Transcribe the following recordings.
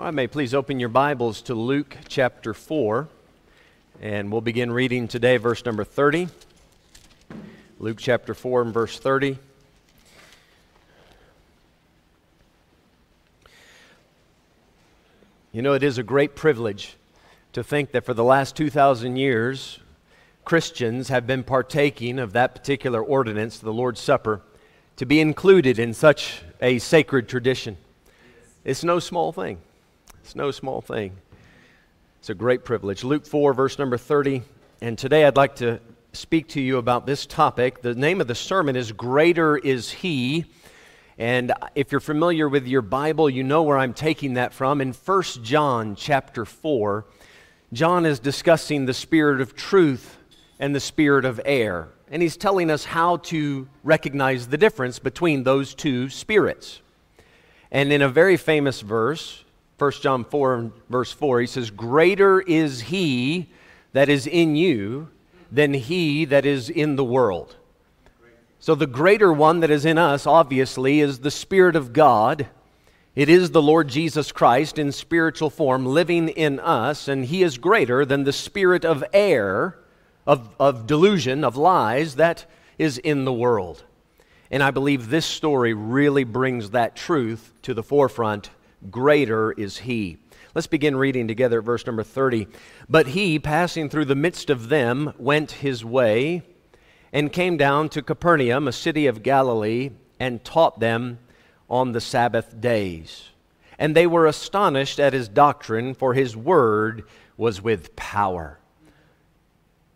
I may please open your Bibles to Luke chapter 4, and we'll begin reading today, verse number 30. Luke chapter 4 and verse 30. You know, it is a great privilege to think that for the last 2,000 years, Christians have been partaking of that particular ordinance, the Lord's Supper, to be included in such a sacred tradition. It's no small thing. It's no small thing. It's a great privilege. Luke 4, verse number 30. And today I'd like to speak to you about this topic. The name of the sermon is Greater is He. And if you're familiar with your Bible, you know where I'm taking that from. In 1 John chapter 4, John is discussing the spirit of truth and the spirit of air. And he's telling us how to recognize the difference between those two spirits. And in a very famous verse, 1 John 4 verse 4, he says, Greater is he that is in you than he that is in the world. So the greater one that is in us, obviously, is the Spirit of God. It is the Lord Jesus Christ in spiritual form living in us, and he is greater than the spirit of error, of, of delusion, of lies that is in the world. And I believe this story really brings that truth to the forefront. Greater is He. Let's begin reading together at verse number 30. But he, passing through the midst of them, went his way and came down to Capernaum, a city of Galilee, and taught them on the Sabbath days. And they were astonished at his doctrine, for his word was with power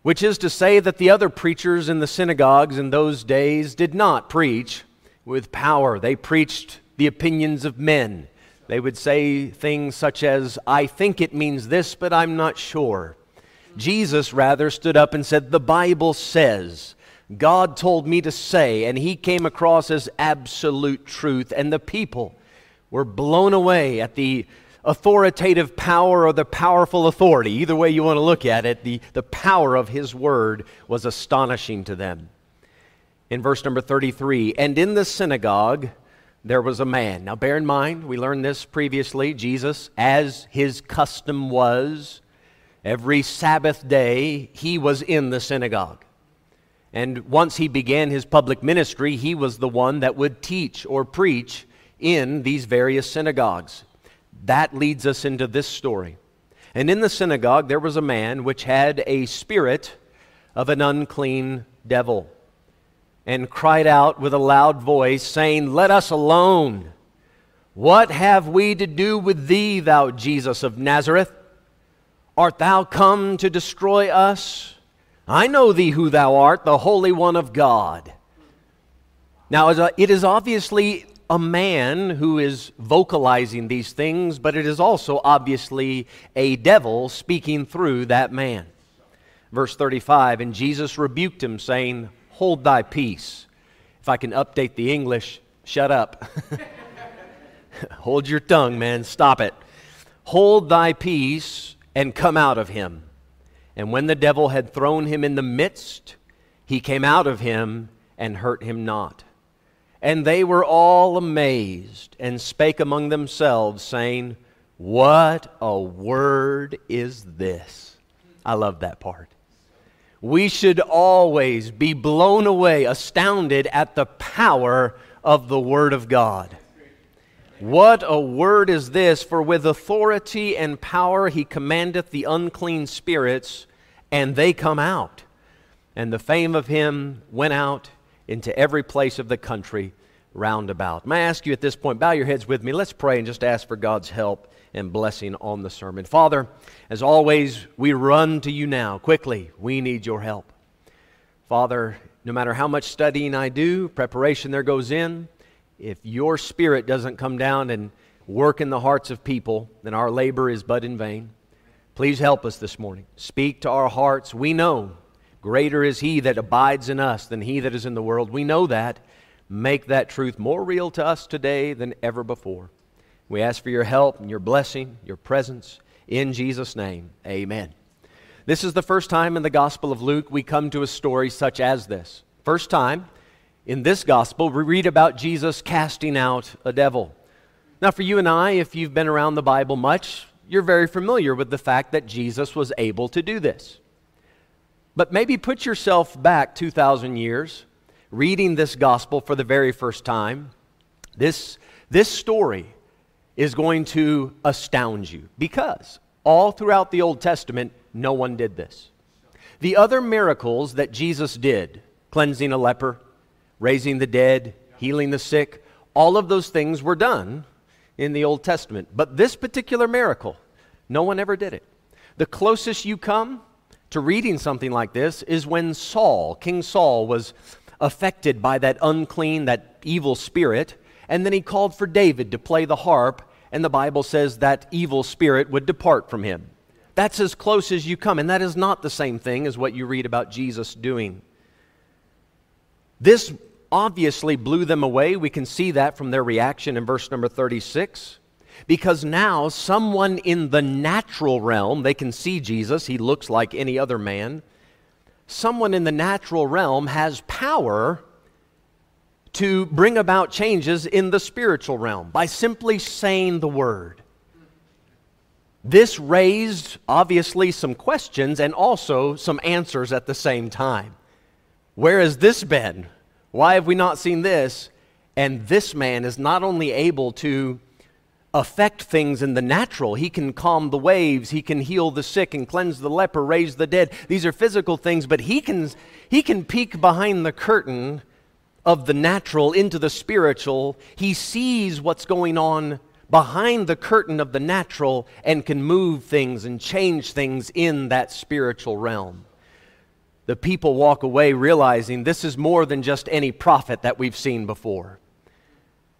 which is to say that the other preachers in the synagogues in those days did not preach with power. They preached the opinions of men. They would say things such as, I think it means this, but I'm not sure. Jesus rather stood up and said, The Bible says. God told me to say, and he came across as absolute truth, and the people were blown away at the authoritative power or the powerful authority, either way you want to look at it, the, the power of his word was astonishing to them. In verse number 33, and in the synagogue there was a man. Now bear in mind, we learned this previously. Jesus, as his custom was, every Sabbath day he was in the synagogue. And once he began his public ministry, he was the one that would teach or preach in these various synagogues. That leads us into this story. And in the synagogue there was a man which had a spirit of an unclean devil, and cried out with a loud voice, saying, Let us alone. What have we to do with thee, thou Jesus of Nazareth? Art thou come to destroy us? I know thee who thou art, the Holy One of God. Now, it is obviously a man who is vocalizing these things, but it is also obviously a devil speaking through that man. Verse 35 And Jesus rebuked him, saying, Hold thy peace. If I can update the English, shut up. Hold your tongue, man. Stop it. Hold thy peace and come out of him. And when the devil had thrown him in the midst, he came out of him and hurt him not. And they were all amazed and spake among themselves, saying, What a word is this! I love that part. We should always be blown away, astounded at the power of the Word of God. What a word is this! For with authority and power he commandeth the unclean spirits, and they come out. And the fame of him went out into every place of the country round about. May I ask you at this point, bow your heads with me. Let's pray and just ask for God's help and blessing on the sermon. Father, as always, we run to you now. Quickly, we need your help. Father, no matter how much studying I do, preparation there goes in, if your spirit doesn't come down and work in the hearts of people, then our labor is but in vain. Please help us this morning. Speak to our hearts. We know greater is he that abides in us than he that is in the world. We know that make that truth more real to us today than ever before. We ask for your help and your blessing, your presence. In Jesus' name, amen. This is the first time in the Gospel of Luke we come to a story such as this. First time in this Gospel, we read about Jesus casting out a devil. Now, for you and I, if you've been around the Bible much, you're very familiar with the fact that Jesus was able to do this. But maybe put yourself back 2,000 years, reading this gospel for the very first time. This, this story is going to astound you because all throughout the Old Testament, no one did this. The other miracles that Jesus did, cleansing a leper, raising the dead, healing the sick, all of those things were done in the Old Testament. But this particular miracle, no one ever did it. The closest you come to reading something like this is when Saul, King Saul, was affected by that unclean, that evil spirit, and then he called for David to play the harp, and the Bible says that evil spirit would depart from him. That's as close as you come, and that is not the same thing as what you read about Jesus doing. This obviously blew them away. We can see that from their reaction in verse number 36. Because now, someone in the natural realm, they can see Jesus, he looks like any other man. Someone in the natural realm has power to bring about changes in the spiritual realm by simply saying the word. This raised, obviously, some questions and also some answers at the same time. Where has this been? Why have we not seen this? And this man is not only able to affect things in the natural. He can calm the waves, he can heal the sick and cleanse the leper, raise the dead. These are physical things, but he can he can peek behind the curtain of the natural into the spiritual. He sees what's going on behind the curtain of the natural and can move things and change things in that spiritual realm. The people walk away realizing this is more than just any prophet that we've seen before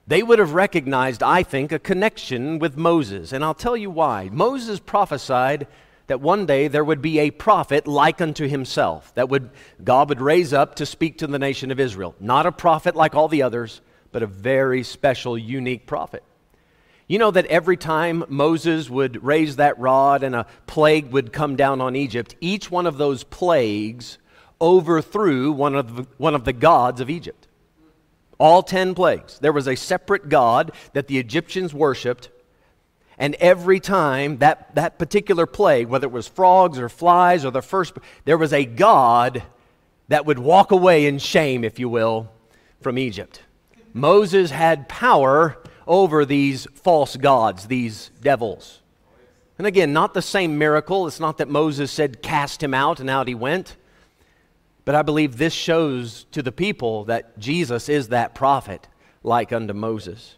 they would have recognized, I think, a connection with Moses. And I'll tell you why. Moses prophesied that one day there would be a prophet like unto himself that would God would raise up to speak to the nation of Israel. Not a prophet like all the others, but a very special, unique prophet. You know that every time Moses would raise that rod and a plague would come down on Egypt, each one of those plagues overthrew one of the, one of the gods of Egypt. All 10 plagues. There was a separate God that the Egyptians worshiped. And every time that, that particular plague, whether it was frogs or flies or the first, there was a God that would walk away in shame, if you will, from Egypt. Moses had power over these false gods, these devils. And again, not the same miracle. It's not that Moses said, cast him out, and out he went. But I believe this shows to the people that Jesus is that prophet like unto Moses.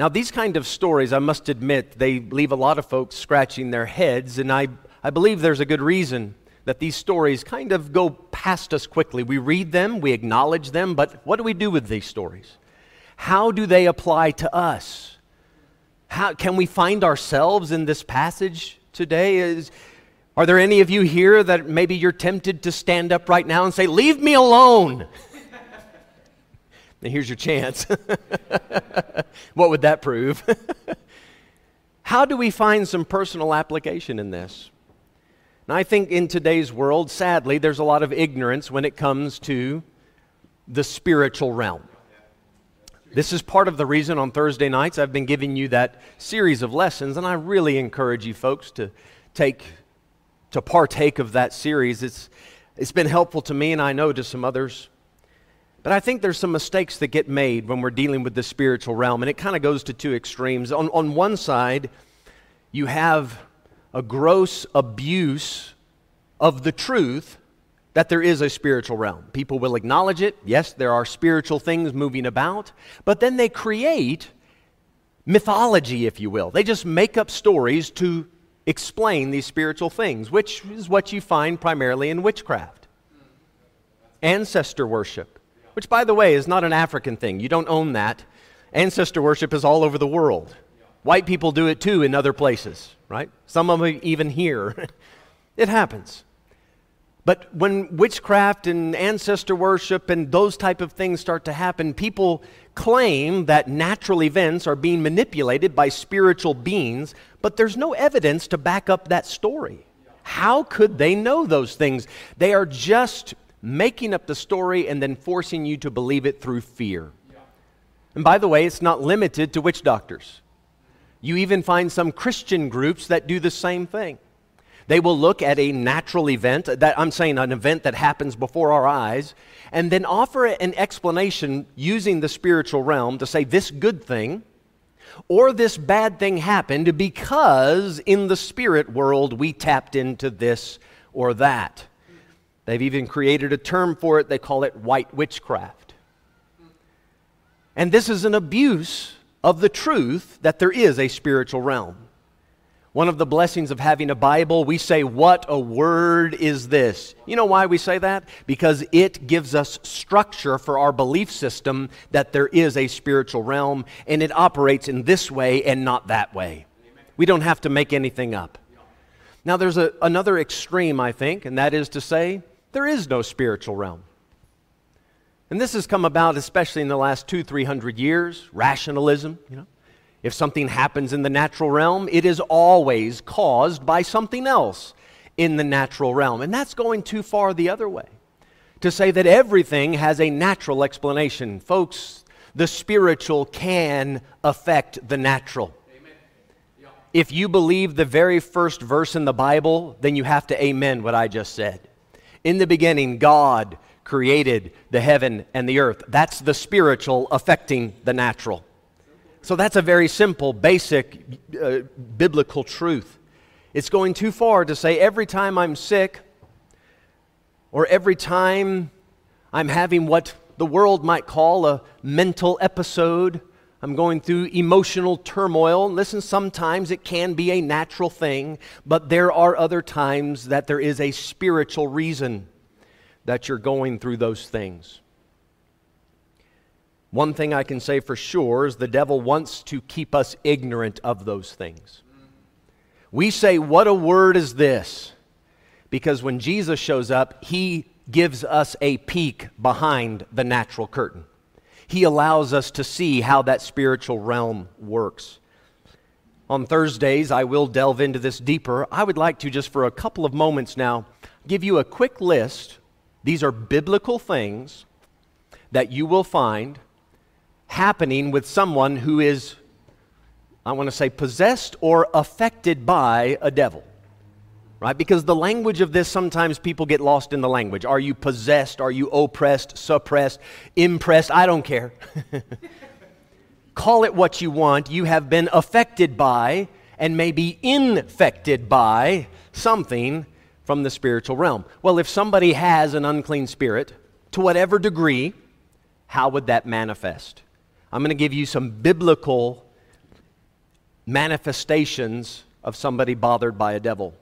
Now, these kind of stories, I must admit, they leave a lot of folks scratching their heads, and I, I believe there's a good reason that these stories kind of go past us quickly. We read them, we acknowledge them, but what do we do with these stories? How do they apply to us? How, can we find ourselves in this passage today? Is, are there any of you here that maybe you're tempted to stand up right now and say, Leave me alone? here's your chance. what would that prove? How do we find some personal application in this? And I think in today's world, sadly, there's a lot of ignorance when it comes to the spiritual realm. This is part of the reason on Thursday nights I've been giving you that series of lessons, and I really encourage you folks to take to partake of that series. It's, it's been helpful to me, and I know to some others. But I think there's some mistakes that get made when we're dealing with the spiritual realm, and it kind of goes to two extremes. On, on one side, you have a gross abuse of the truth that there is a spiritual realm. People will acknowledge it. Yes, there are spiritual things moving about, but then they create mythology, if you will. They just make up stories to explain these spiritual things, which is what you find primarily in witchcraft. Ancestor worship, which, by the way, is not an African thing. You don't own that. Ancestor worship is all over the world. White people do it too in other places, right? Some of them even here. it happens. But when witchcraft and ancestor worship and those type of things start to happen, people claim that natural events are being manipulated by spiritual beings, but there's no evidence to back up that story. How could they know those things? They are just making up the story and then forcing you to believe it through fear. And by the way, it's not limited to witch doctors. You even find some Christian groups that do the same thing. They will look at a natural event, that I'm saying an event that happens before our eyes, and then offer an explanation using the spiritual realm to say this good thing or this bad thing happened because in the spirit world we tapped into this or that. They've even created a term for it, they call it white witchcraft. And this is an abuse of the truth that there is a spiritual realm. One of the blessings of having a Bible, we say, What a word is this? You know why we say that? Because it gives us structure for our belief system that there is a spiritual realm and it operates in this way and not that way. We don't have to make anything up. Now, there's a, another extreme, I think, and that is to say, there is no spiritual realm. And this has come about especially in the last two, three hundred years rationalism, you know. If something happens in the natural realm, it is always caused by something else in the natural realm. And that's going too far the other way. To say that everything has a natural explanation. Folks, the spiritual can affect the natural. If you believe the very first verse in the Bible, then you have to amen what I just said. In the beginning, God created the heaven and the earth. That's the spiritual affecting the natural. So that's a very simple, basic uh, biblical truth. It's going too far to say every time I'm sick or every time I'm having what the world might call a mental episode, I'm going through emotional turmoil. Listen, sometimes it can be a natural thing, but there are other times that there is a spiritual reason that you're going through those things. One thing I can say for sure is the devil wants to keep us ignorant of those things. We say, What a word is this? Because when Jesus shows up, he gives us a peek behind the natural curtain. He allows us to see how that spiritual realm works. On Thursdays, I will delve into this deeper. I would like to, just for a couple of moments now, give you a quick list. These are biblical things that you will find happening with someone who is, I want to say, possessed or affected by a devil. Right? Because the language of this, sometimes people get lost in the language. Are you possessed? Are you oppressed, suppressed, impressed? I don't care. Call it what you want. You have been affected by and maybe infected by something from the spiritual realm. Well, if somebody has an unclean spirit, to whatever degree, how would that manifest? I'm going to give you some biblical manifestations of somebody bothered by a devil.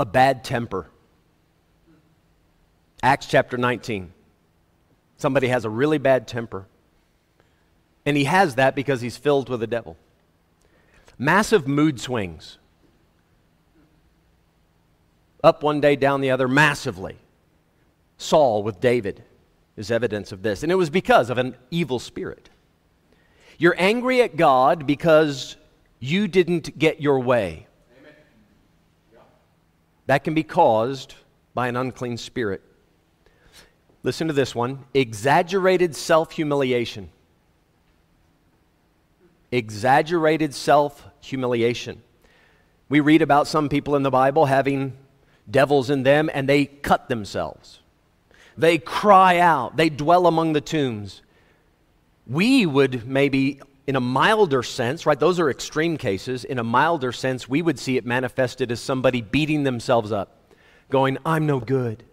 A bad temper. Acts chapter 19. Somebody has a really bad temper. And he has that because he's filled with the devil. Massive mood swings. Up one day, down the other, massively. Saul with David is evidence of this. And it was because of an evil spirit. You're angry at God because you didn't get your way. That can be caused by an unclean spirit. Listen to this one exaggerated self humiliation. Exaggerated self humiliation. We read about some people in the Bible having devils in them and they cut themselves. They cry out, they dwell among the tombs. We would maybe, in a milder sense, right? Those are extreme cases. In a milder sense, we would see it manifested as somebody beating themselves up, going, I'm no good.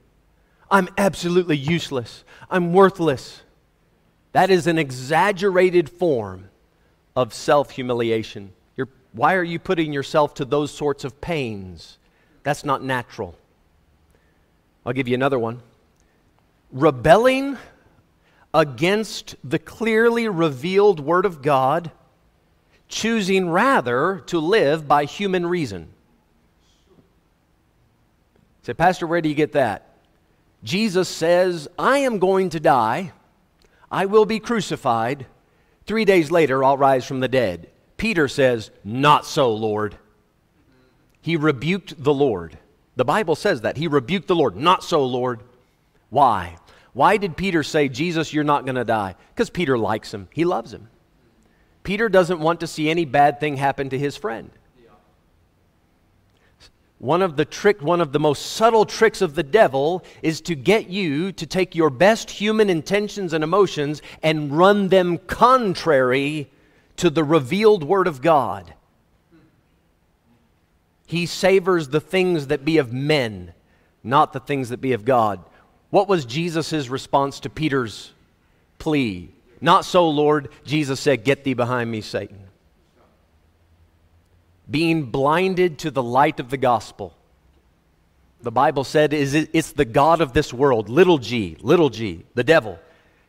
I'm absolutely useless. I'm worthless. That is an exaggerated form of self humiliation. Why are you putting yourself to those sorts of pains? That's not natural. I'll give you another one rebelling against the clearly revealed Word of God, choosing rather to live by human reason. Say, Pastor, where do you get that? Jesus says, I am going to die, I will be crucified, three days later I'll rise from the dead. Peter says, Not so, Lord. He rebuked the Lord. The Bible says that. He rebuked the Lord. Not so, Lord. Why? Why did Peter say, Jesus, you're not going to die? Because Peter likes him, he loves him. Peter doesn't want to see any bad thing happen to his friend. One of the trick, one of the most subtle tricks of the devil is to get you to take your best human intentions and emotions and run them contrary to the revealed word of God. He savors the things that be of men, not the things that be of God. What was Jesus' response to Peter's plea? Not so, Lord. Jesus said, Get thee behind me, Satan being blinded to the light of the gospel. The Bible said is it's the God of this world, little g, little g, the devil,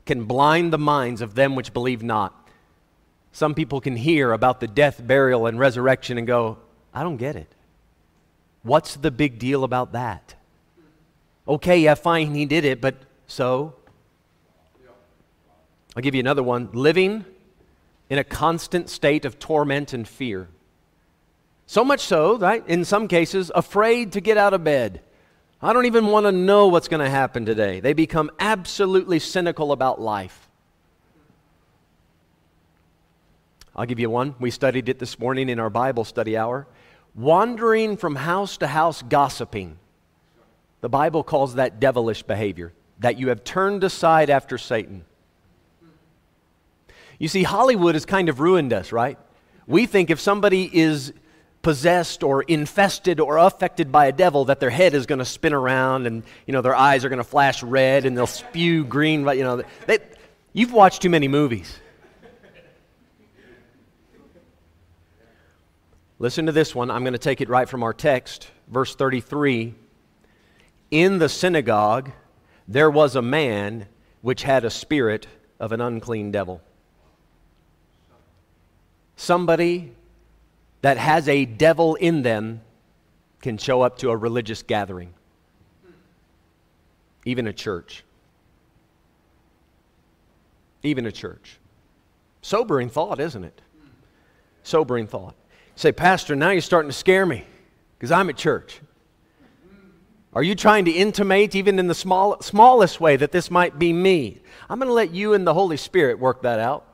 can blind the minds of them which believe not. Some people can hear about the death, burial, and resurrection and go, I don't get it. What's the big deal about that? Okay, yeah, fine, he did it, but so? I'll give you another one. Living in a constant state of torment and fear. So much so, right, in some cases, afraid to get out of bed. I don't even want to know what's going to happen today. They become absolutely cynical about life. I'll give you one. We studied it this morning in our Bible study hour. Wandering from house to house gossiping. The Bible calls that devilish behavior, that you have turned aside after Satan. You see, Hollywood has kind of ruined us, right? We think if somebody is possessed or infested or affected by a devil that their head is going to spin around and you know their eyes are going to flash red and they'll spew green you know they, you've watched too many movies listen to this one i'm going to take it right from our text verse 33 in the synagogue there was a man which had a spirit of an unclean devil somebody that has a devil in them can show up to a religious gathering, even a church. Even a church. Sobering thought, isn't it? Sobering thought. say, Pastor, now you're starting to scare me because I'm at church. Are you trying to intimate, even in the small, smallest way, that this might be me? I'm going to let you and the Holy Spirit work that out.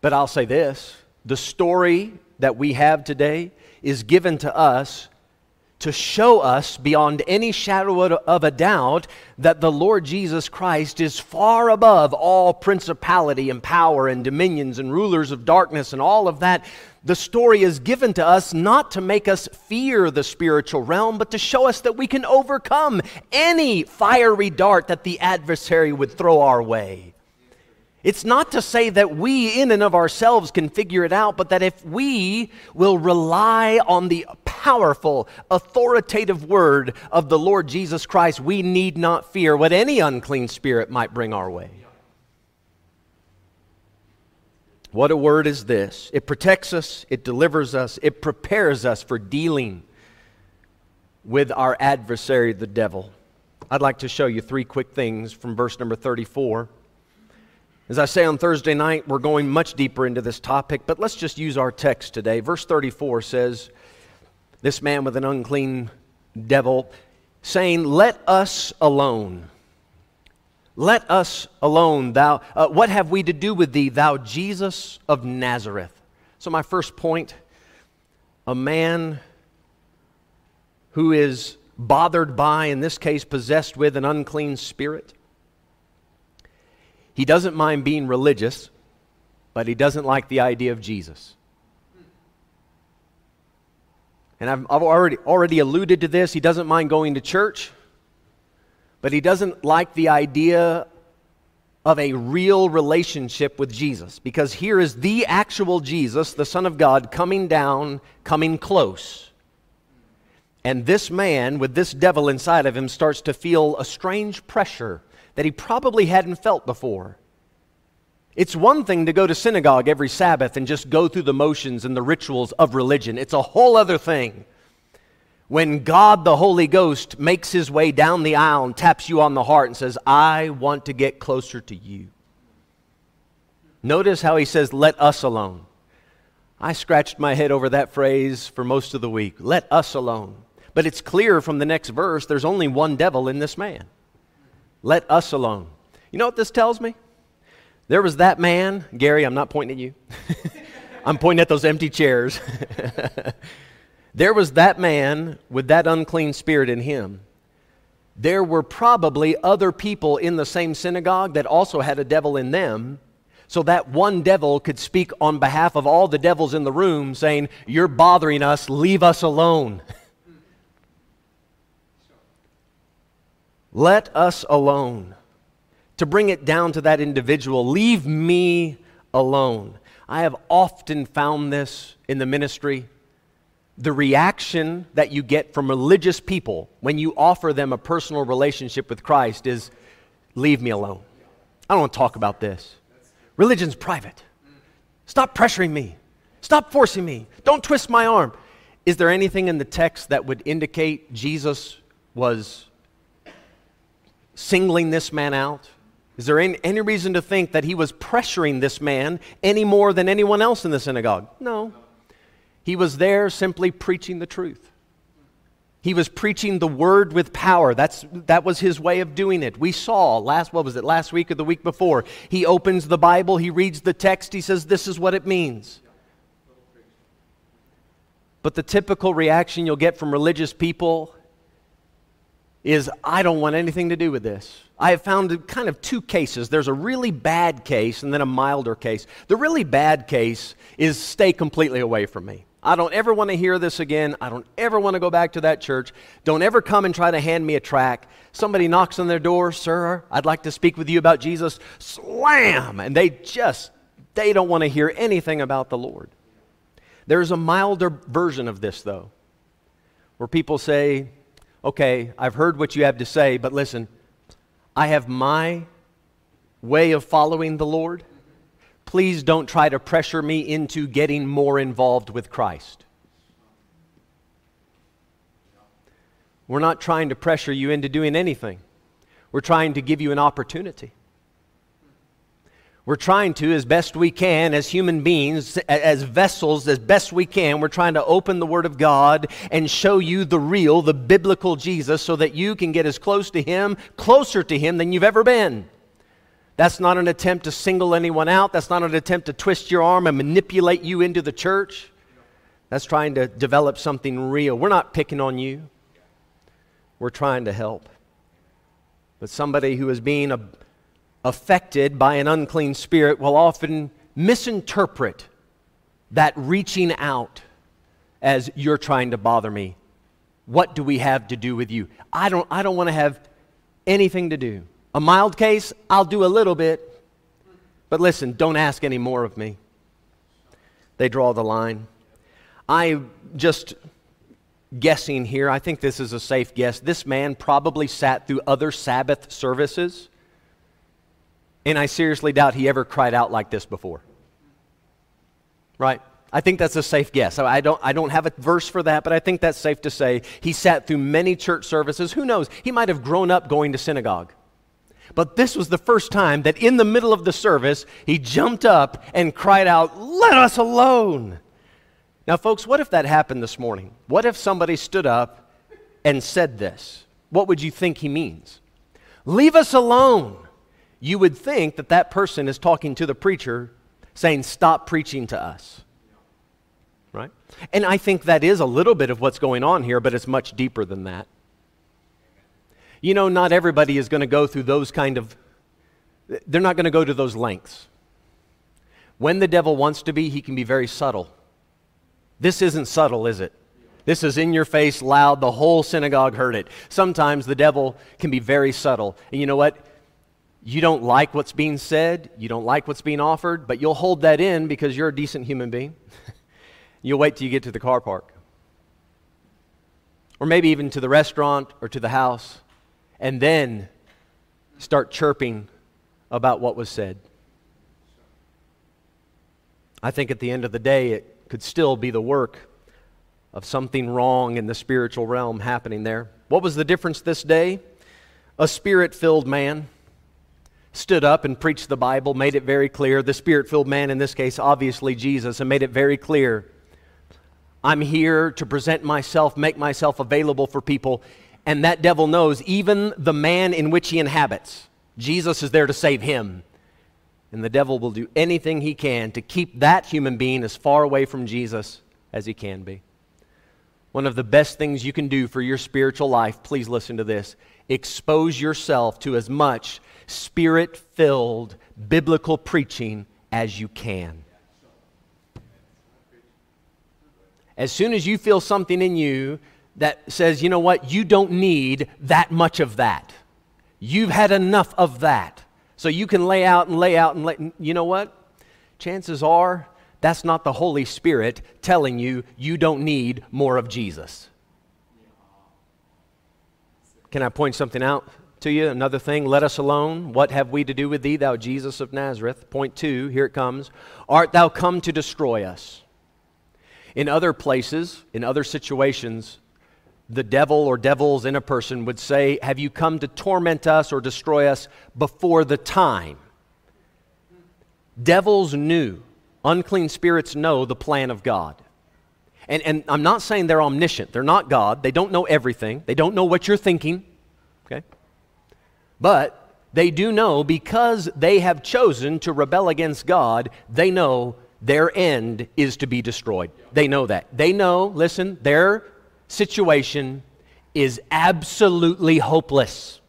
But I'll say this the story that we have today is given to us to show us beyond any shadow of a doubt that the Lord Jesus Christ is far above all principality and power and dominions and rulers of darkness and all of that. The story is given to us not to make us fear the spiritual realm, but to show us that we can overcome any fiery dart that the adversary would throw our way. It's not to say that we, in and of ourselves, can figure it out, but that if we will rely on the powerful, authoritative word of the Lord Jesus Christ, we need not fear what any unclean spirit might bring our way. What a word is this! It protects us, it delivers us, it prepares us for dealing with our adversary, the devil. I'd like to show you three quick things from verse number 34. As I say on Thursday night, we're going much deeper into this topic, but let's just use our text today. Verse 34 says, This man with an unclean devil, saying, Let us alone. Let us alone, thou. Uh, what have we to do with thee, thou Jesus of Nazareth? So, my first point a man who is bothered by, in this case, possessed with an unclean spirit he doesn't mind being religious, but he doesn't like the idea of Jesus. And I've, I've already, already alluded to this. He doesn't mind going to church, but he doesn't like the idea of a real relationship with Jesus. Because here is the actual Jesus, the Son of God, coming down, coming close. And this man, with this devil inside of him, starts to feel a strange pressure that he probably hadn't felt before. It's one thing to go to synagogue every Sabbath and just go through the motions and the rituals of religion. It's a whole other thing when God the Holy Ghost makes his way down the aisle and taps you on the heart and says, I want to get closer to you. Notice how he says, Let us alone. I scratched my head over that phrase for most of the week. Let us alone. But it's clear from the next verse there's only one devil in this man. Let us alone. You know what this tells me? There was that man, Gary, I'm not pointing at you. I'm pointing at those empty chairs. there was that man with that unclean spirit in him. There were probably other people in the same synagogue that also had a devil in them. So that one devil could speak on behalf of all the devils in the room, saying, You're bothering us, leave us alone. Let us alone. To bring it down to that individual, leave me alone. I have often found this in the ministry. The reaction that you get from religious people when you offer them a personal relationship with Christ is, Leave me alone. I don't want to talk about this. Religion's private. Stop pressuring me. Stop forcing me. Don't twist my arm. Is there anything in the text that would indicate Jesus was singling this man out? Is there any, any, reason to think that he was pressuring this man any more than anyone else in the synagogue? No. He was there simply preaching the truth. He was preaching the word with power. That's, that was his way of doing it. We saw last, what was it, last week or the week before? He opens the Bible, he reads the text, he says, This is what it means. But the typical reaction you'll get from religious people is, I don't want anything to do with this. I have found kind of two cases. There's a really bad case and then a milder case. The really bad case is stay completely away from me. I don't ever want to hear this again. I don't ever want to go back to that church. Don't ever come and try to hand me a track. Somebody knocks on their door, sir, I'd like to speak with you about Jesus. Slam! And they just, they don't want to hear anything about the Lord. There's a milder version of this, though, where people say, okay, I've heard what you have to say, but listen, I have my way of following the Lord. Please don't try to pressure me into getting more involved with Christ. We're not trying to pressure you into doing anything. We're trying to give you an opportunity. We're trying to, as best we can, as human beings, as vessels, as best we can, we're trying to open the Word of God and show you the real, the biblical Jesus, so that you can get as close to Him, closer to Him than you've ever been. That's not an attempt to single anyone out. That's not an attempt to twist your arm and manipulate you into the church. That's trying to develop something real. We're not picking on you, we're trying to help. But somebody who is being a affected by an unclean spirit will often misinterpret that reaching out as you're trying to bother me. What do we have to do with you? I don't, I don't want to have anything to do. A mild case, I'll do a little bit. But listen, don't ask any more of me. They draw the line. I just guessing here, I think this is a safe guess. This man probably sat through other Sabbath services and I seriously doubt he ever cried out like this before. Right? I think that's a safe guess. I don't, I don't have a verse for that, but I think that's safe to say. He sat through many church services. Who knows? He might have grown up going to synagogue. But this was the first time that in the middle of the service, he jumped up and cried out, Let us alone. Now, folks, what if that happened this morning? What if somebody stood up and said this? What would you think he means? Leave us alone you would think that that person is talking to the preacher saying, Stop preaching to us. Right? And I think that is a little bit of what's going on here, but it's much deeper than that. You know, not everybody is going to go through those kind of, they're not going to go to those lengths. When the devil wants to be, he can be very subtle. This isn't subtle, is it? This is in your face, loud. The whole synagogue heard it. Sometimes the devil can be very subtle. And you know what? you don't like what's being said, you don't like what's being offered, but you'll hold that in because you're a decent human being. you'll wait till you get to the car park. Or maybe even to the restaurant or to the house, and then start chirping about what was said. I think at the end of the day, it could still be the work of something wrong in the spiritual realm happening there. What was the difference this day? A spirit filled man stood up and preached the Bible, made it very clear. The spirit filled man, in this case, obviously Jesus, and made it very clear I'm here to present myself, make myself available for people. And that devil knows even the man in which he inhabits. Jesus is there to save him. And the devil will do anything he can to keep that human being as far away from Jesus as he can be. One of the best things you can do for your spiritual life, please listen to this expose yourself to as much spirit filled biblical preaching as you can. As soon as you feel something in you that says, you know what, you don't need that much of that, you've had enough of that. So you can lay out and lay out and lay, you know what? Chances are that's not the Holy Spirit telling you you don't need more of Jesus. Can I point something out to you? Another thing, let us alone. What have we to do with thee, thou Jesus of Nazareth? Point two, here it comes. Art thou come to destroy us? In other places, in other situations, the devil or devils in a person would say, Have you come to torment us or destroy us before the time? Devils knew, unclean spirits know the plan of God. And, and I'm not saying they're omniscient. They're not God. They don't know everything. They don't know what you're thinking. Okay? But they do know because they have chosen to rebel against God, they know their end is to be destroyed. They know that. They know, listen, their situation is absolutely hopeless.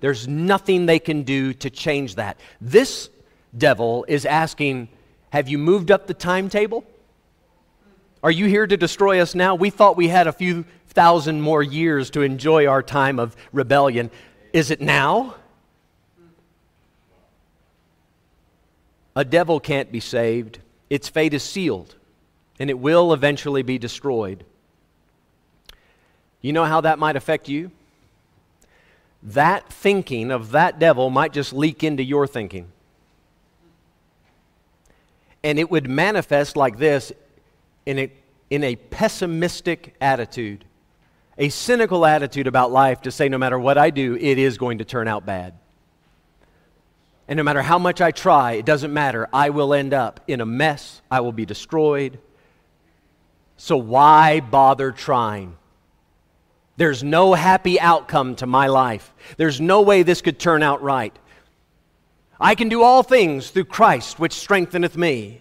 There's nothing they can do to change that. This devil is asking, Have you moved up the timetable? Are you here to destroy us now? We thought we had a few thousand more years to enjoy our time of rebellion. Is it now? A devil can't be saved. Its fate is sealed, and it will eventually be destroyed. You know how that might affect you? That thinking of that devil might just leak into your thinking. And it would manifest like this in a, in a pessimistic attitude, a cynical attitude about life to say, no matter what I do, it is going to turn out bad. And no matter how much I try, it doesn't matter. I will end up in a mess. I will be destroyed. So why bother trying? There's no happy outcome to my life. There's no way this could turn out right. I can do all things through Christ, which strengtheneth me.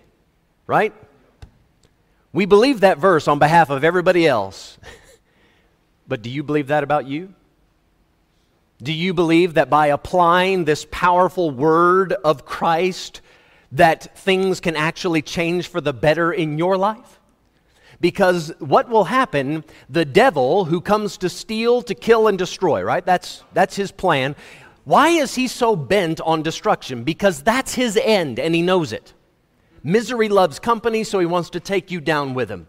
Right? We believe that verse on behalf of everybody else. but do you believe that about you? Do you believe that by applying this powerful word of Christ that things can actually change for the better in your life? Because what will happen, the devil who comes to steal, to kill, and destroy, right? That's, that's his plan. Why is he so bent on destruction? Because that's his end, and he knows it. Misery loves company, so he wants to take you down with him.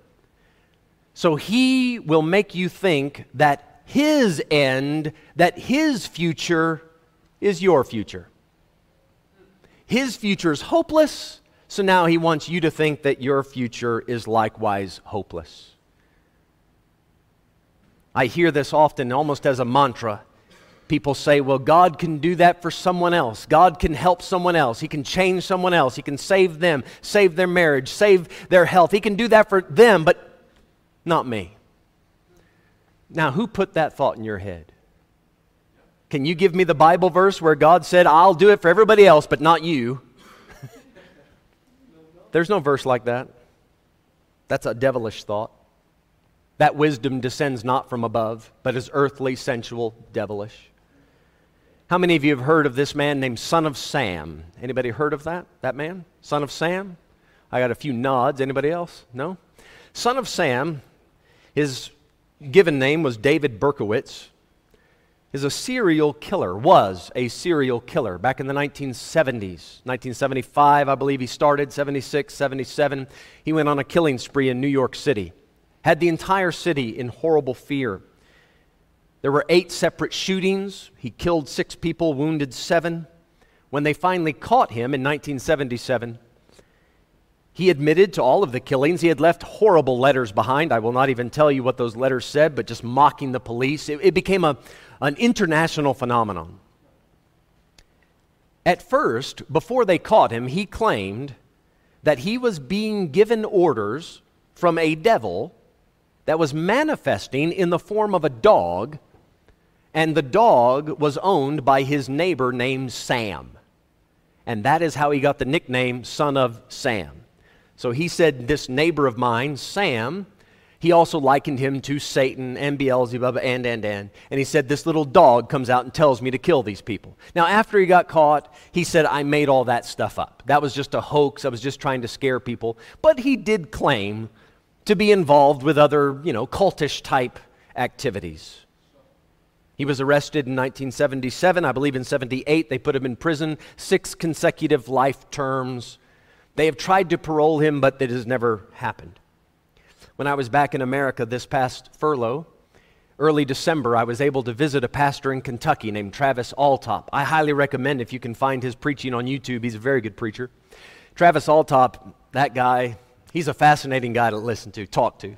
So he will make you think that his end, that his future is your future. His future is hopeless, so now he wants you to think that your future is likewise hopeless. I hear this often almost as a mantra people say, well, God can do that for someone else. God can help someone else. He can change someone else. He can save them, save their marriage, save their health. He can do that for them, but not me. Now, who put that thought in your head? Can you give me the Bible verse where God said, I'll do it for everybody else, but not you? There's no verse like that. That's a devilish thought. That wisdom descends not from above, but is earthly, sensual, devilish. How many of you have heard of this man named Son of Sam? Anybody heard of that? That man? Son of Sam? I got a few nods. Anybody else? No? Son of Sam, his given name was David Berkowitz, is a serial killer, was a serial killer back in the 1970s. 1975, I believe he started, 76, 77. He went on a killing spree in New York City, had the entire city in horrible fear. There were eight separate shootings. He killed six people, wounded seven. When they finally caught him in 1977, he admitted to all of the killings. He had left horrible letters behind. I will not even tell you what those letters said, but just mocking the police. It, it became a, an international phenomenon. At first, before they caught him, he claimed that he was being given orders from a devil that was manifesting in the form of a dog And the dog was owned by his neighbor named Sam. And that is how he got the nickname Son of Sam. So he said, This neighbor of mine, Sam, he also likened him to Satan and Beelzebub and, and, and. And he said, This little dog comes out and tells me to kill these people. Now, after he got caught, he said, I made all that stuff up. That was just a hoax. I was just trying to scare people. But he did claim to be involved with other, you know, cultish type activities. He was arrested in 1977. I believe in 78 they put him in prison, six consecutive life terms. They have tried to parole him, but it has never happened. When I was back in America this past furlough, early December, I was able to visit a pastor in Kentucky named Travis Altop. I highly recommend if you can find his preaching on YouTube. He's a very good preacher. Travis Altop, that guy, he's a fascinating guy to listen to, talk to.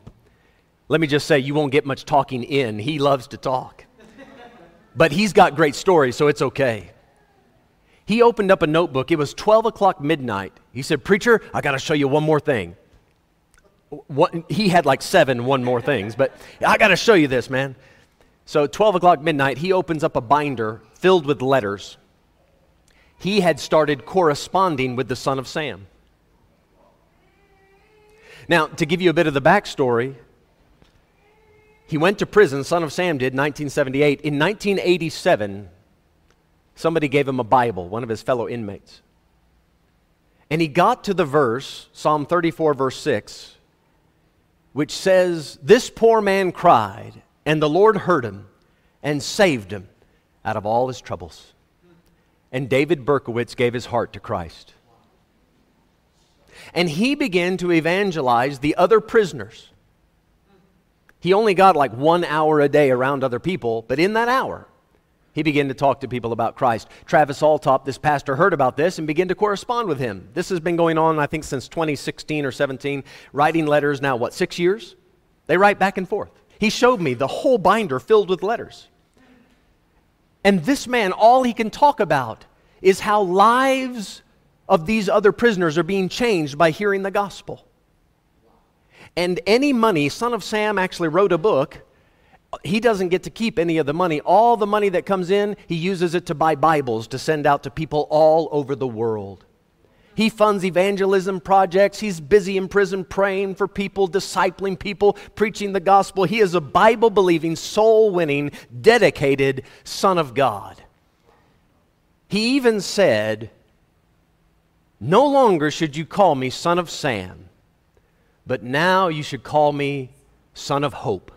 Let me just say, you won't get much talking in. He loves to talk. but he's got great stories, so it's okay. He opened up a notebook. It was 12 o'clock midnight. He said, Preacher, I got to show you one more thing. He had like seven one more things, but I got to show you this, man. So, 12 o'clock midnight, he opens up a binder filled with letters. He had started corresponding with the son of Sam. Now, to give you a bit of the backstory, he went to prison, son of Sam did, 1978. In 1987, somebody gave him a Bible, one of his fellow inmates. And he got to the verse, Psalm 34, verse 6, which says, This poor man cried, and the Lord heard him and saved him out of all his troubles. And David Berkowitz gave his heart to Christ. And he began to evangelize the other prisoners. He only got like one hour a day around other people, but in that hour, he began to talk to people about Christ. Travis Altop, this pastor, heard about this and began to correspond with him. This has been going on, I think, since 2016 or 17, writing letters now, what, six years? They write back and forth. He showed me the whole binder filled with letters. And this man, all he can talk about is how lives of these other prisoners are being changed by hearing the gospel. And any money, Son of Sam actually wrote a book he doesn't get to keep any of the money. All the money that comes in, he uses it to buy Bibles to send out to people all over the world. He funds evangelism projects. He's busy in prison praying for people, discipling people, preaching the gospel. He is a Bible believing, soul winning, dedicated Son of God. He even said, No longer should you call me Son of Sam, but now you should call me Son of Hope.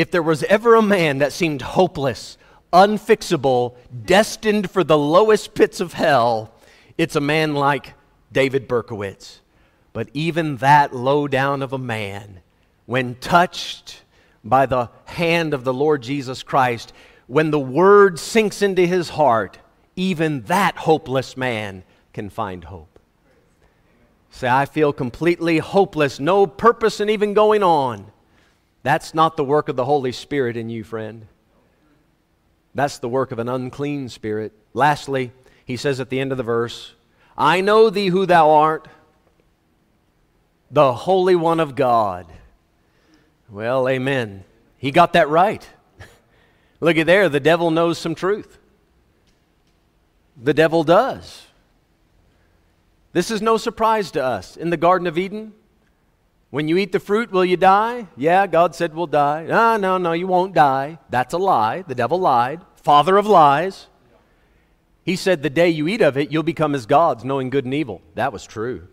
If there was ever a man that seemed hopeless, unfixable, destined for the lowest pits of hell, it's a man like David Berkowitz. But even that low down of a man, when touched by the hand of the Lord Jesus Christ, when the word sinks into his heart, even that hopeless man can find hope. Say, I feel completely hopeless, no purpose in even going on. That's not the work of the Holy Spirit in you, friend. That's the work of an unclean spirit. Lastly, he says at the end of the verse, I know thee who thou art, the Holy One of God. Well, amen. He got that right. Look at there, the devil knows some truth. The devil does. This is no surprise to us. In the Garden of Eden, when you eat the fruit, will you die? Yeah, God said we'll die. Ah, no, no, you won't die. That's a lie. The devil lied. Father of lies. He said, The day you eat of it, you'll become as gods, knowing good and evil. That was true.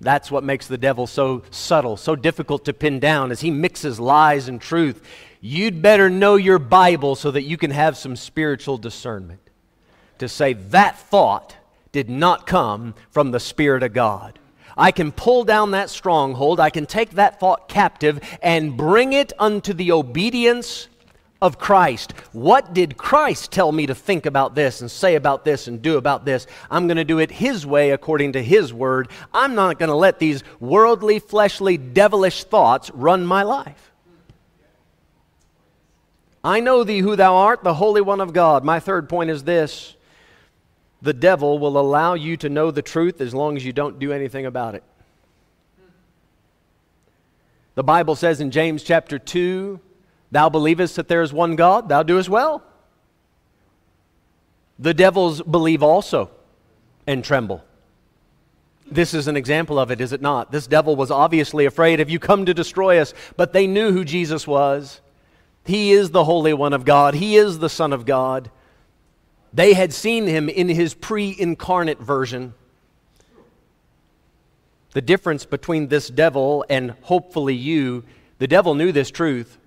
That's what makes the devil so subtle, so difficult to pin down as he mixes lies and truth. You'd better know your Bible so that you can have some spiritual discernment to say that thought did not come from the Spirit of God. I can pull down that stronghold. I can take that thought captive and bring it unto the obedience of Christ. What did Christ tell me to think about this and say about this and do about this? I'm going to do it His way according to His word. I'm not going to let these worldly, fleshly, devilish thoughts run my life. I know thee who thou art, the Holy One of God. My third point is this the devil will allow you to know the truth as long as you don't do anything about it. The Bible says in James chapter 2, Thou believest that there is one God, thou doest well. The devils believe also and tremble. This is an example of it, is it not? This devil was obviously afraid of you come to destroy us, but they knew who Jesus was. He is the Holy One of God, He is the Son of God. They had seen him in his pre incarnate version. The difference between this devil and hopefully you, the devil knew this truth,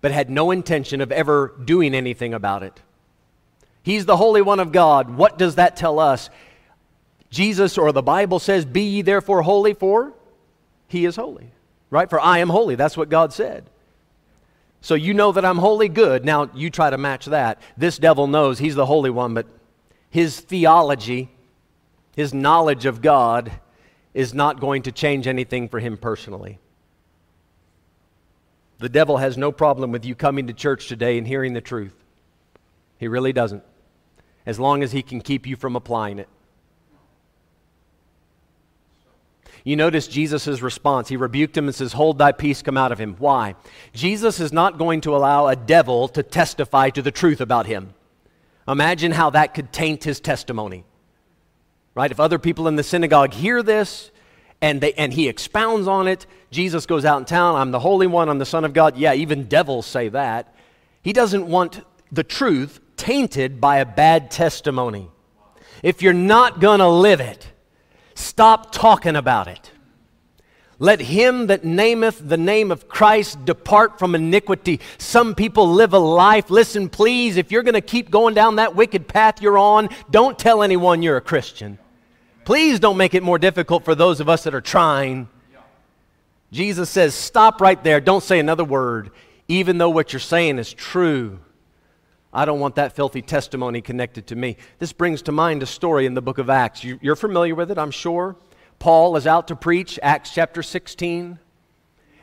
but had no intention of ever doing anything about it. He's the Holy One of God. What does that tell us? Jesus or the Bible says, Be ye therefore holy, for he is holy. Right? For I am holy. That's what God said. So you know that I'm holy, good. Now you try to match that. This devil knows he's the Holy One, but his theology, his knowledge of God, is not going to change anything for him personally. The devil has no problem with you coming to church today and hearing the truth. He really doesn't, as long as he can keep you from applying it. You notice Jesus' response. He rebuked him and says, Hold thy peace, come out of him. Why? Jesus is not going to allow a devil to testify to the truth about him. Imagine how that could taint his testimony. Right? If other people in the synagogue hear this and, they, and he expounds on it, Jesus goes out in town, I'm the Holy One, I'm the Son of God. Yeah, even devils say that. He doesn't want the truth tainted by a bad testimony. If you're not going to live it, Stop talking about it. Let him that nameth the name of Christ depart from iniquity. Some people live a life. Listen, please, if you're going to keep going down that wicked path you're on, don't tell anyone you're a Christian. Please don't make it more difficult for those of us that are trying. Jesus says, stop right there. Don't say another word, even though what you're saying is true. I don't want that filthy testimony connected to me. This brings to mind a story in the book of Acts. You, are familiar with it, I'm sure. Paul is out to preach, Acts chapter 16.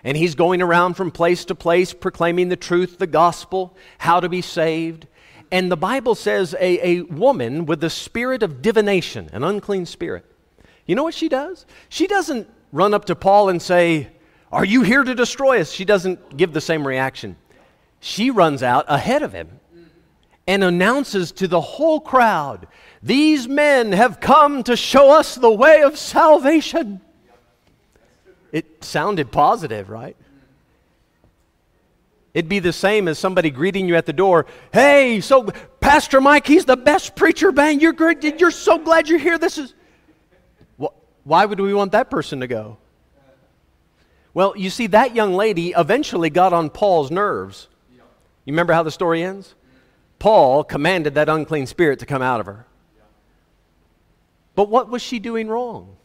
And he's going around from place to place proclaiming the truth, the gospel, how to be saved. And the Bible says a, a woman with the spirit of divination, an unclean spirit. You know what she does? She doesn't run up to Paul and say, Are you here to destroy us? She doesn't give the same reaction. She runs out ahead of him and announces to the whole crowd, These men have come to show us the way of salvation. It sounded positive, right? It'd be the same as somebody greeting you at the door. Hey, so Pastor Mike, he's the best preacher, man. You're great. You're so glad you're here. This is. Why would we want that person to go? Well, you see, that young lady eventually got on Paul's nerves. You remember how the story ends? Paul commanded that unclean spirit to come out of her. But what was she doing wrong?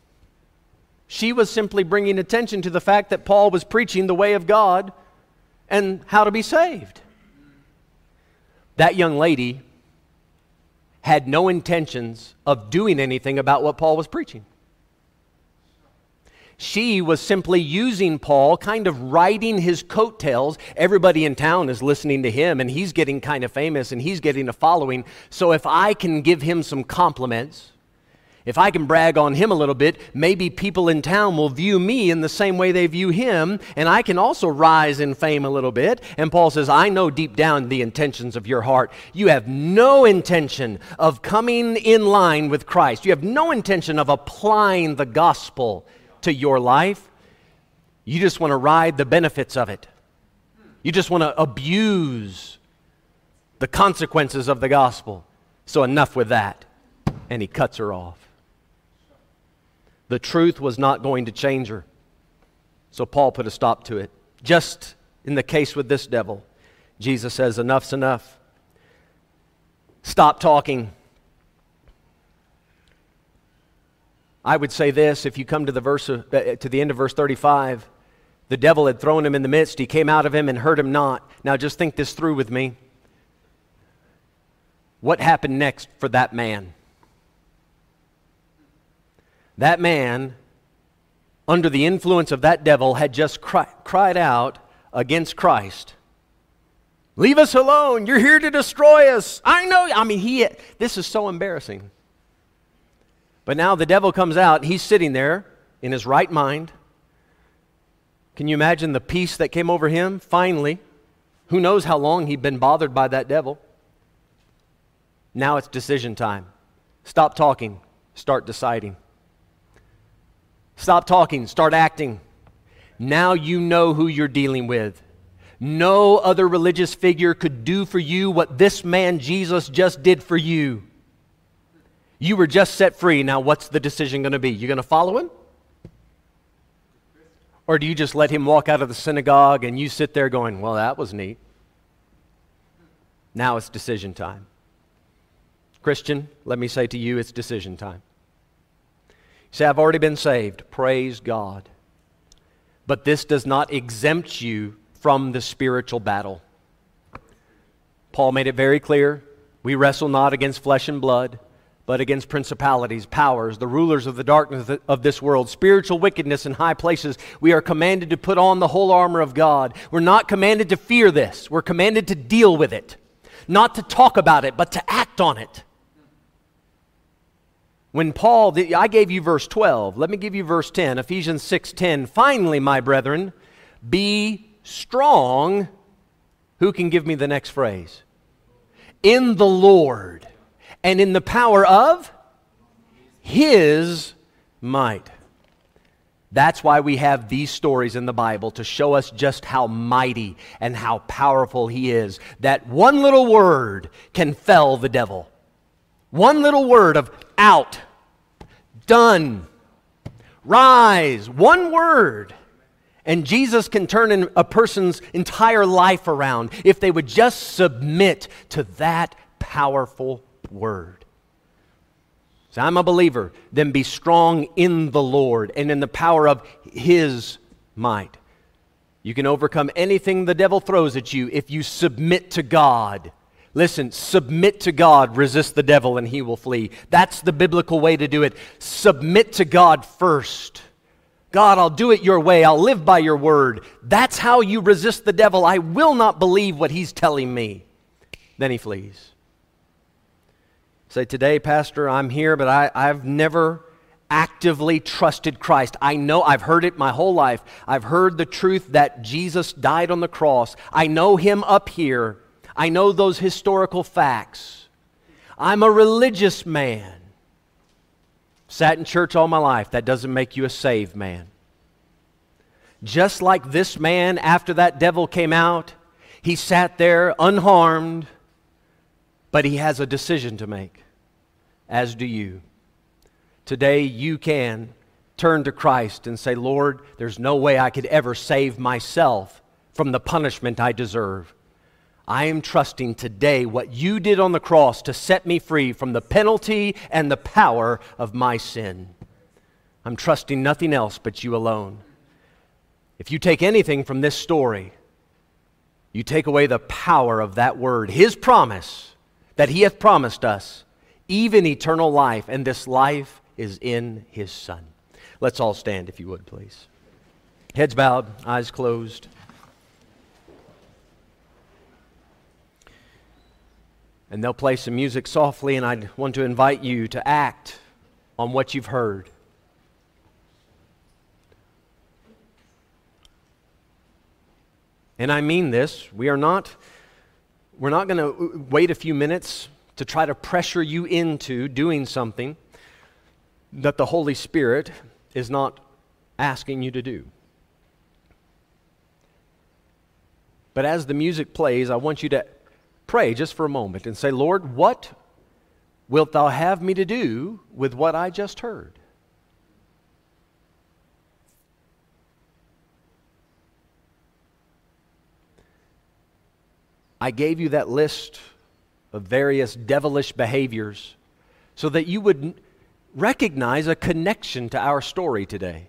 She was simply bringing attention to the fact that Paul was preaching the way of God and how to be saved. That young lady had no intentions of doing anything about what Paul was preaching. She was simply using Paul, kind of riding his coattails. Everybody in town is listening to him, and he's getting kind of famous and he's getting a following. So if I can give him some compliments, if I can brag on him a little bit, maybe people in town will view me in the same way they view him, and I can also rise in fame a little bit. And Paul says, I know deep down the intentions of your heart. You have no intention of coming in line with Christ, you have no intention of applying the gospel to your life. You just want to ride the benefits of it. You just want to abuse the consequences of the gospel. So, enough with that. And he cuts her off. The truth was not going to change her. So, Paul put a stop to it. Just in the case with this devil, Jesus says, Enough's enough. Stop talking. I would say this if you come to the, verse, uh, to the end of verse 35, the devil had thrown him in the midst. He came out of him and hurt him not. Now just think this through with me. What happened next for that man? That man, under the influence of that devil, had just cried out against Christ. Leave us alone. You're here to destroy us. I know. I mean, he, this is so embarrassing. But now the devil comes out, he's sitting there in his right mind. Can you imagine the peace that came over him? Finally, Who knows how long he'd been bothered by that devil? Now it's decision time. Stop talking, start deciding. Stop talking, start acting. Now you know who you're dealing with. No other religious figure could do for you what this man Jesus just did for you. You were just set free. Now, what's the decision going to be? You're going to follow him? Or do you just let him walk out of the synagogue and you sit there going, well, that was neat? Now it's decision time. Christian, let me say to you, it's decision time. You say, I've already been saved. Praise God. But this does not exempt you from the spiritual battle. Paul made it very clear we wrestle not against flesh and blood, but against principalities, powers, the rulers of the darkness of this world, spiritual wickedness in high places. We are commanded to put on the whole armor of God. We're not commanded to fear this, we're commanded to deal with it, not to talk about it, but to act on it. When Paul, I gave you verse 12. Let me give you verse 10, Ephesians 6:10. Finally, my brethren, be strong. Who can give me the next phrase? In the Lord and in the power of his might. That's why we have these stories in the Bible to show us just how mighty and how powerful he is. That one little word can fell the devil. One little word of out, done, rise, one word. And Jesus can turn a person's entire life around if they would just submit to that powerful word. So I'm a believer, then be strong in the Lord and in the power of His might. You can overcome anything the devil throws at you if you submit to God. Listen, submit to God, resist the devil, and he will flee. That's the biblical way to do it. Submit to God first. God, I'll do it your way. I'll live by your word. That's how you resist the devil. I will not believe what he's telling me. Then he flees. Say, today, Pastor, I'm here, but I, I've never actively trusted Christ. I know I've heard it my whole life. I've heard the truth that Jesus died on the cross. I know him up here. I know those historical facts. I'm a religious man. Sat in church all my life. That doesn't make you a saved man. Just like this man, after that devil came out, he sat there unharmed but he has a decision to make, as do you. Today, you can turn to Christ and say, Lord, there's no way I could ever save myself from the punishment I deserve. I am trusting today what you did on the cross to set me free from the penalty and the power of my sin. I'm trusting nothing else but you alone. If you take anything from this story, you take away the power of that word, His promise that he hath promised us, even eternal life, and this life is in his Son. Let's all stand, if you would, please. Heads bowed, eyes closed. And they'll play some music softly, and I want to invite you to act on what you've heard. And I mean this. We are not we're not going to uh, wait a few minutes to try to pressure you into doing something that the Holy Spirit is not asking you to do. But as the music plays, I want you to pray just for a moment and say, Lord, what wilt thou have me to do with what I just heard? I gave you that list of various devilish behaviors so that you would recognize a connection to our story today.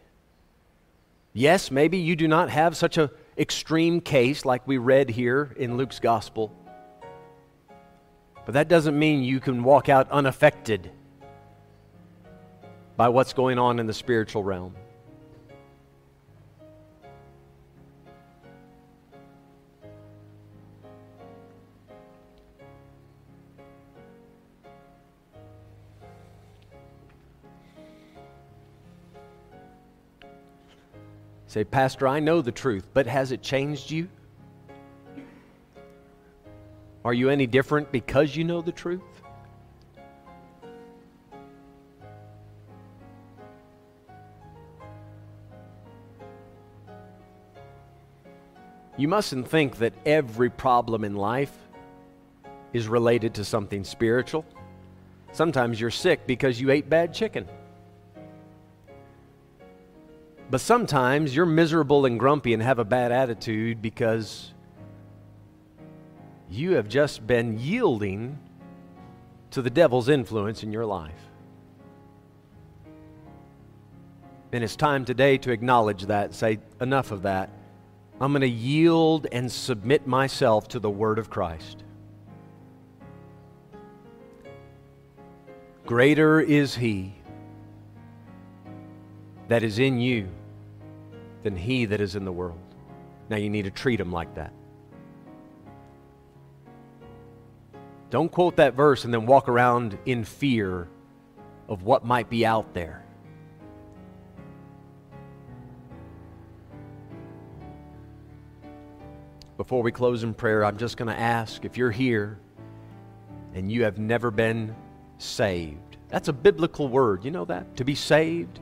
Yes, maybe you do not have such an extreme case like we read here in Luke's gospel. But that doesn't mean you can walk out unaffected by what's going on in the spiritual realm. Say, Pastor, I know the truth, but has it changed you? Are you any different because you know the truth? You mustn't think that every problem in life is related to something spiritual. Sometimes you're sick because you ate bad chicken. But sometimes you're miserable and grumpy and have a bad attitude because you have just been yielding to the devil's influence in your life. And it's time today to acknowledge that, say, enough of that. I'm going to yield and submit myself to the Word of Christ. Greater is He that is in you than he that is in the world. Now you need to treat him like that. Don't quote that verse and then walk around in fear of what might be out there. Before we close in prayer, I'm just going to ask if you're here and you have never been saved. That's a biblical word. You know that? To be saved.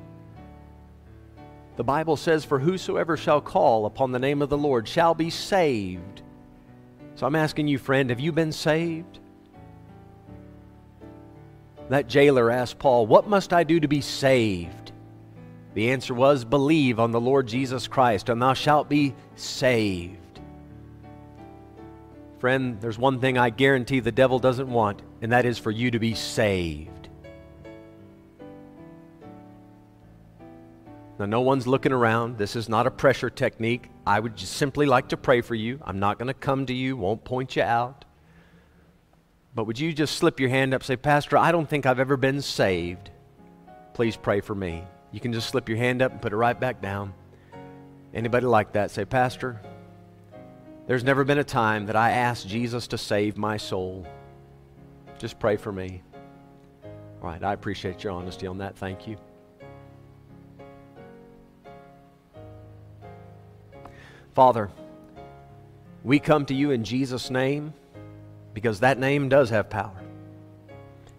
The Bible says, For whosoever shall call upon the name of the Lord shall be saved. So I'm asking you, friend, have you been saved? That jailer asked Paul, What must I do to be saved? The answer was, Believe on the Lord Jesus Christ, and thou shalt be saved. Friend, there's one thing I guarantee the devil doesn't want, and that is for you to be saved. Now, no one's looking around. This is not a pressure technique. I would just simply like to pray for you. I'm not going to come to you, won't point you out. But would you just slip your hand up say, Pastor, I don't think I've ever been saved. Please pray for me. You can just slip your hand up and put it right back down. Anybody like that? Say, Pastor, there's never been a time that I asked Jesus to save my soul. Just pray for me. All right, I appreciate your honesty on that. Thank you. Father, we come to you in Jesus' name because that name does have power.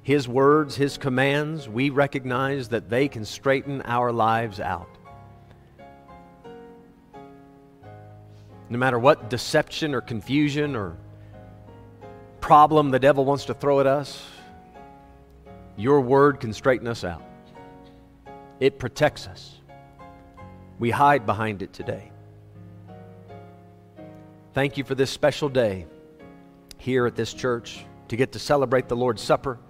His words, His commands, we recognize that they can straighten our lives out. No matter what deception or confusion or problem the devil wants to throw at us, your word can straighten us out. It protects us. We hide behind it today. Thank you for this special day here at this church to get to celebrate the Lord's Supper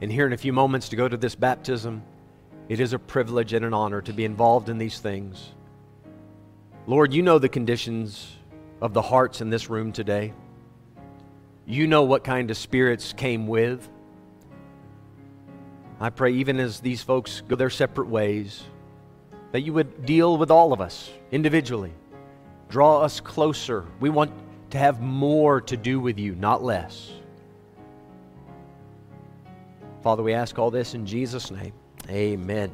and here in a few moments to go to this baptism. It is a privilege and an honor to be involved in these things. Lord, you know the conditions of the hearts in this room today. You know what kind of spirits came with. I pray, even as these folks go their separate ways, that you would deal with all of us individually Draw us closer. We want to have more to do with you, not less. Father, we ask all this in Jesus' name. Amen.